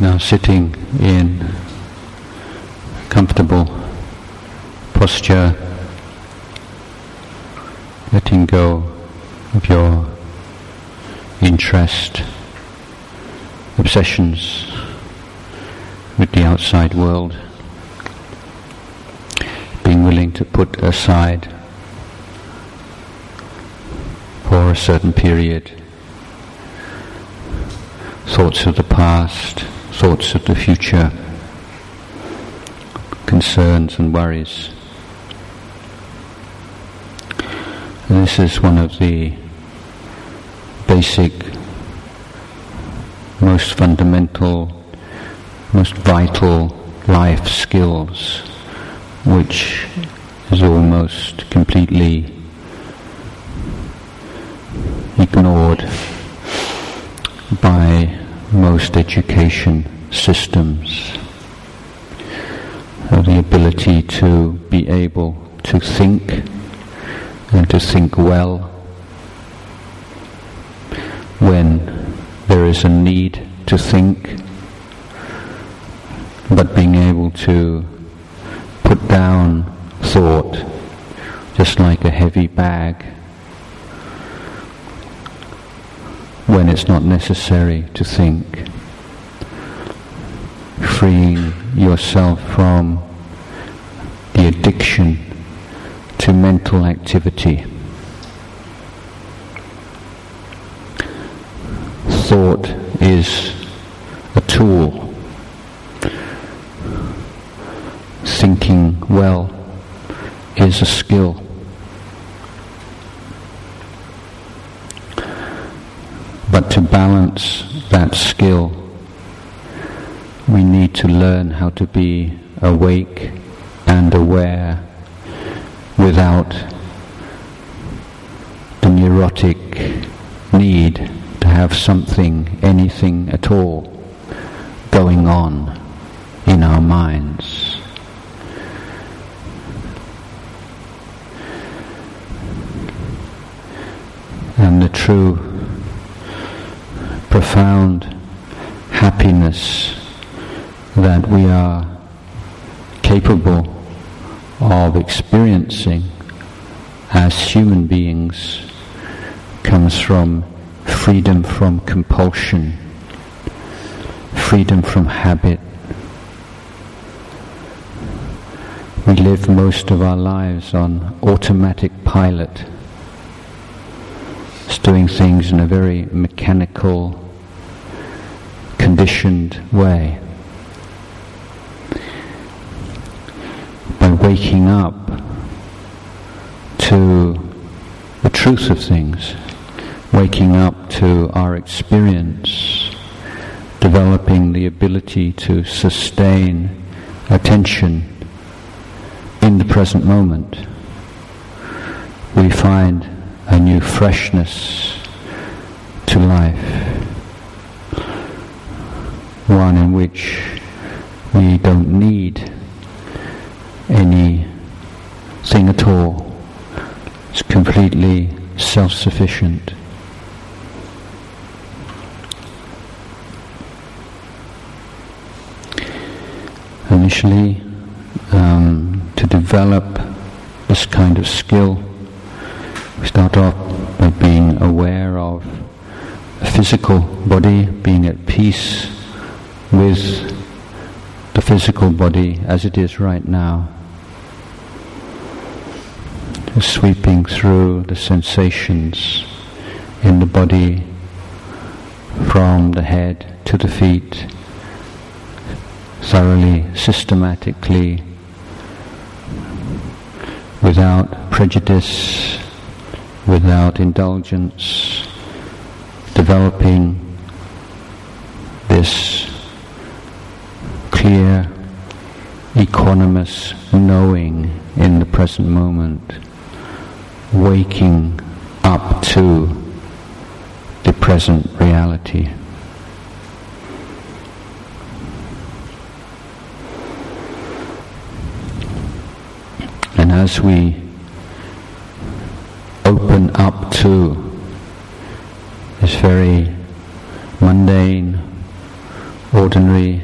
Now sitting in comfortable posture, letting go of your interest, obsessions with the outside world, being willing to put aside for a certain period thoughts of the past, thoughts of the future, concerns and worries. This is one of the basic, most fundamental, most vital life skills, which is almost completely ignored by most education systems. The ability to be able to think and to think well when there is a need to think, but being able to put down thought just like a heavy bag when it's not necessary to think. Freeing yourself from the addiction to mental activity. Thought is a tool. Thinking well is a skill. But to balance that skill, to learn how to be awake and aware without the neurotic need to have something, anything at all, going on in our minds. And the true profound happiness that we are capable of experiencing as human beings comes from freedom from compulsion, freedom from habit. We live most of our lives on automatic pilot doing things in a very mechanical, conditioned way. By waking up to the truth of things, waking up to our experience, developing the ability to sustain attention in the present moment, we find a new freshness to life, one in which we don't need anything at all. It's completely self-sufficient. Initially, um, to develop this kind of skill, we start off by being aware of the physical body, being at peace with the physical body as it is right now. Just sweeping through the sensations in the body from the head to the feet, thoroughly, systematically, without prejudice, without indulgence, developing this clear, equanimous knowing in the present moment, waking up to the present reality. And as we open up to this very mundane, ordinary,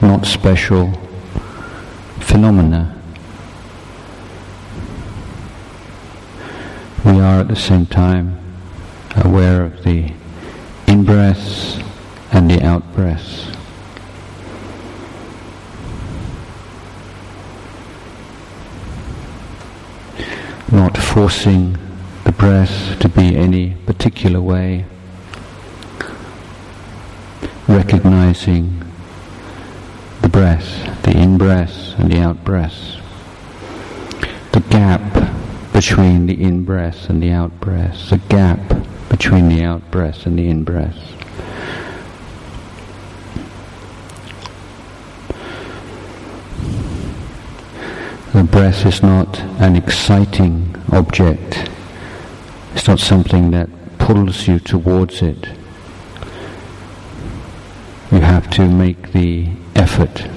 not special phenomena. We are at the same time aware of the in-breaths and the out-breaths. Not forcing the breath to be any particular way, recognizing the breath, the in-breath and the out-breath, the gap between the in-breath and the out-breath, the gap between the out-breath and the in-breath. The breath is not an exciting object. It's not something that pulls you towards it. You have to make the effort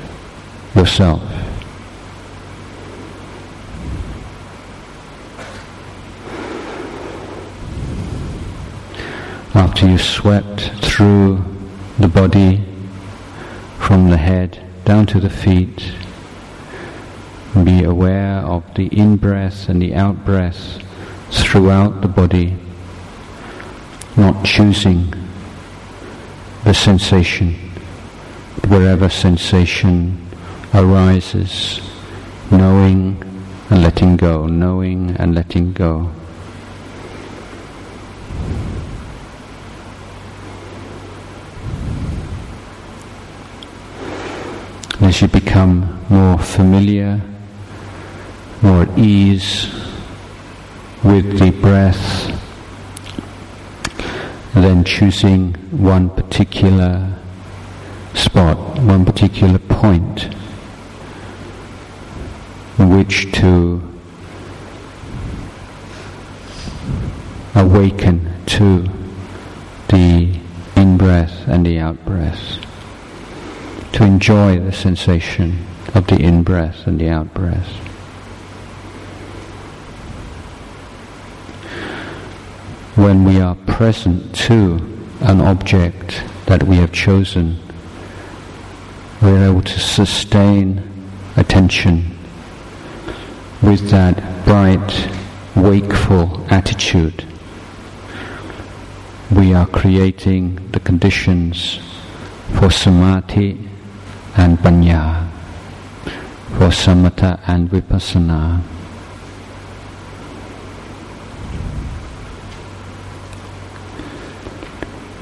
yourself. After you've swept through the body from the head down to the feet, be aware of the in-breath and the out-breath throughout the body, not choosing the sensation, wherever sensation arises, knowing and letting go, knowing and letting go. As you become more familiar more at ease with the breath, then choosing one particular spot, one particular point which to awaken to the in-breath and the out-breath, to enjoy the sensation of the in-breath and the out-breath. when we are present to an object that we have chosen, we're able to sustain attention with that bright, wakeful attitude. We are creating the conditions for samadhi and panya, for samatha and vipassana.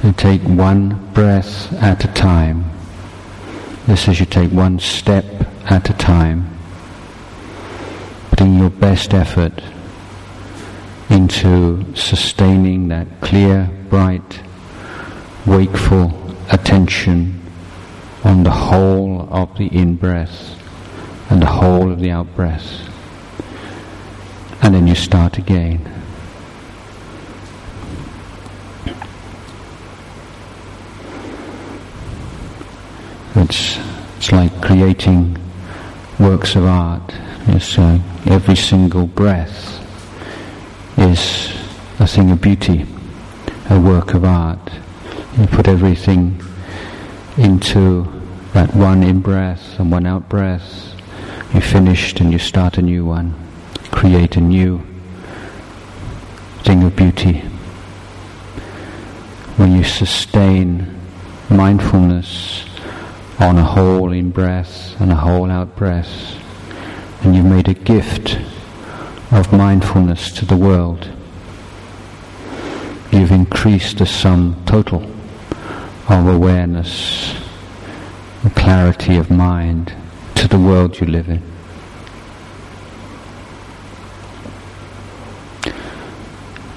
and take one breath at a time. This is you take one step at a time, putting your best effort into sustaining that clear, bright, wakeful attention on the whole of the in-breath and the whole of the out-breath. And then you start again. It's, it's like creating works of art. It's, uh, every single breath is a thing of beauty, a work of art. You put everything into that one in breath and one out breath. You finished and you start a new one. Create a new thing of beauty. When you sustain mindfulness on a whole in breath and a whole out breath. And you've made a gift of mindfulness to the world. You've increased the sum total of awareness, clarity of mind to the world you live in.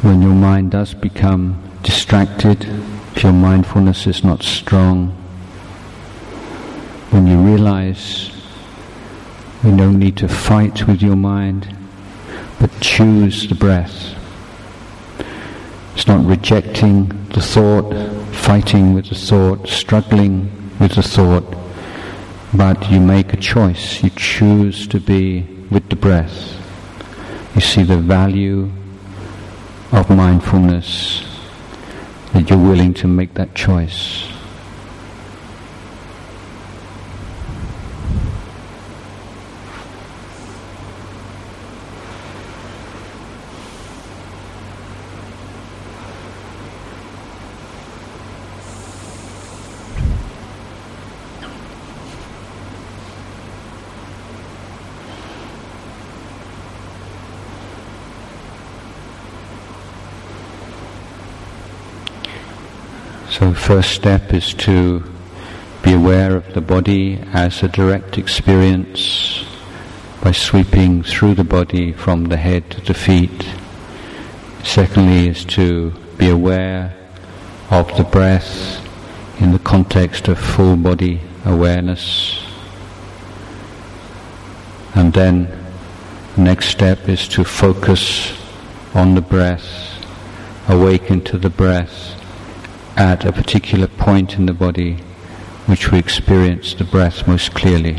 When your mind does become distracted, if your mindfulness is not strong, when you realize you don't need to fight with your mind, but choose the breath. It's not rejecting the thought, fighting with the thought, struggling with the thought, but you make a choice. You choose to be with the breath. You see the value of mindfulness, that you're willing to make that choice. So, first step is to be aware of the body as a direct experience by sweeping through the body from the head to the feet. Secondly, is to be aware of the breath in the context of full body awareness. And then the next step is to focus on the breath, awaken to the breath at a particular point in the body which we experience the breath most clearly.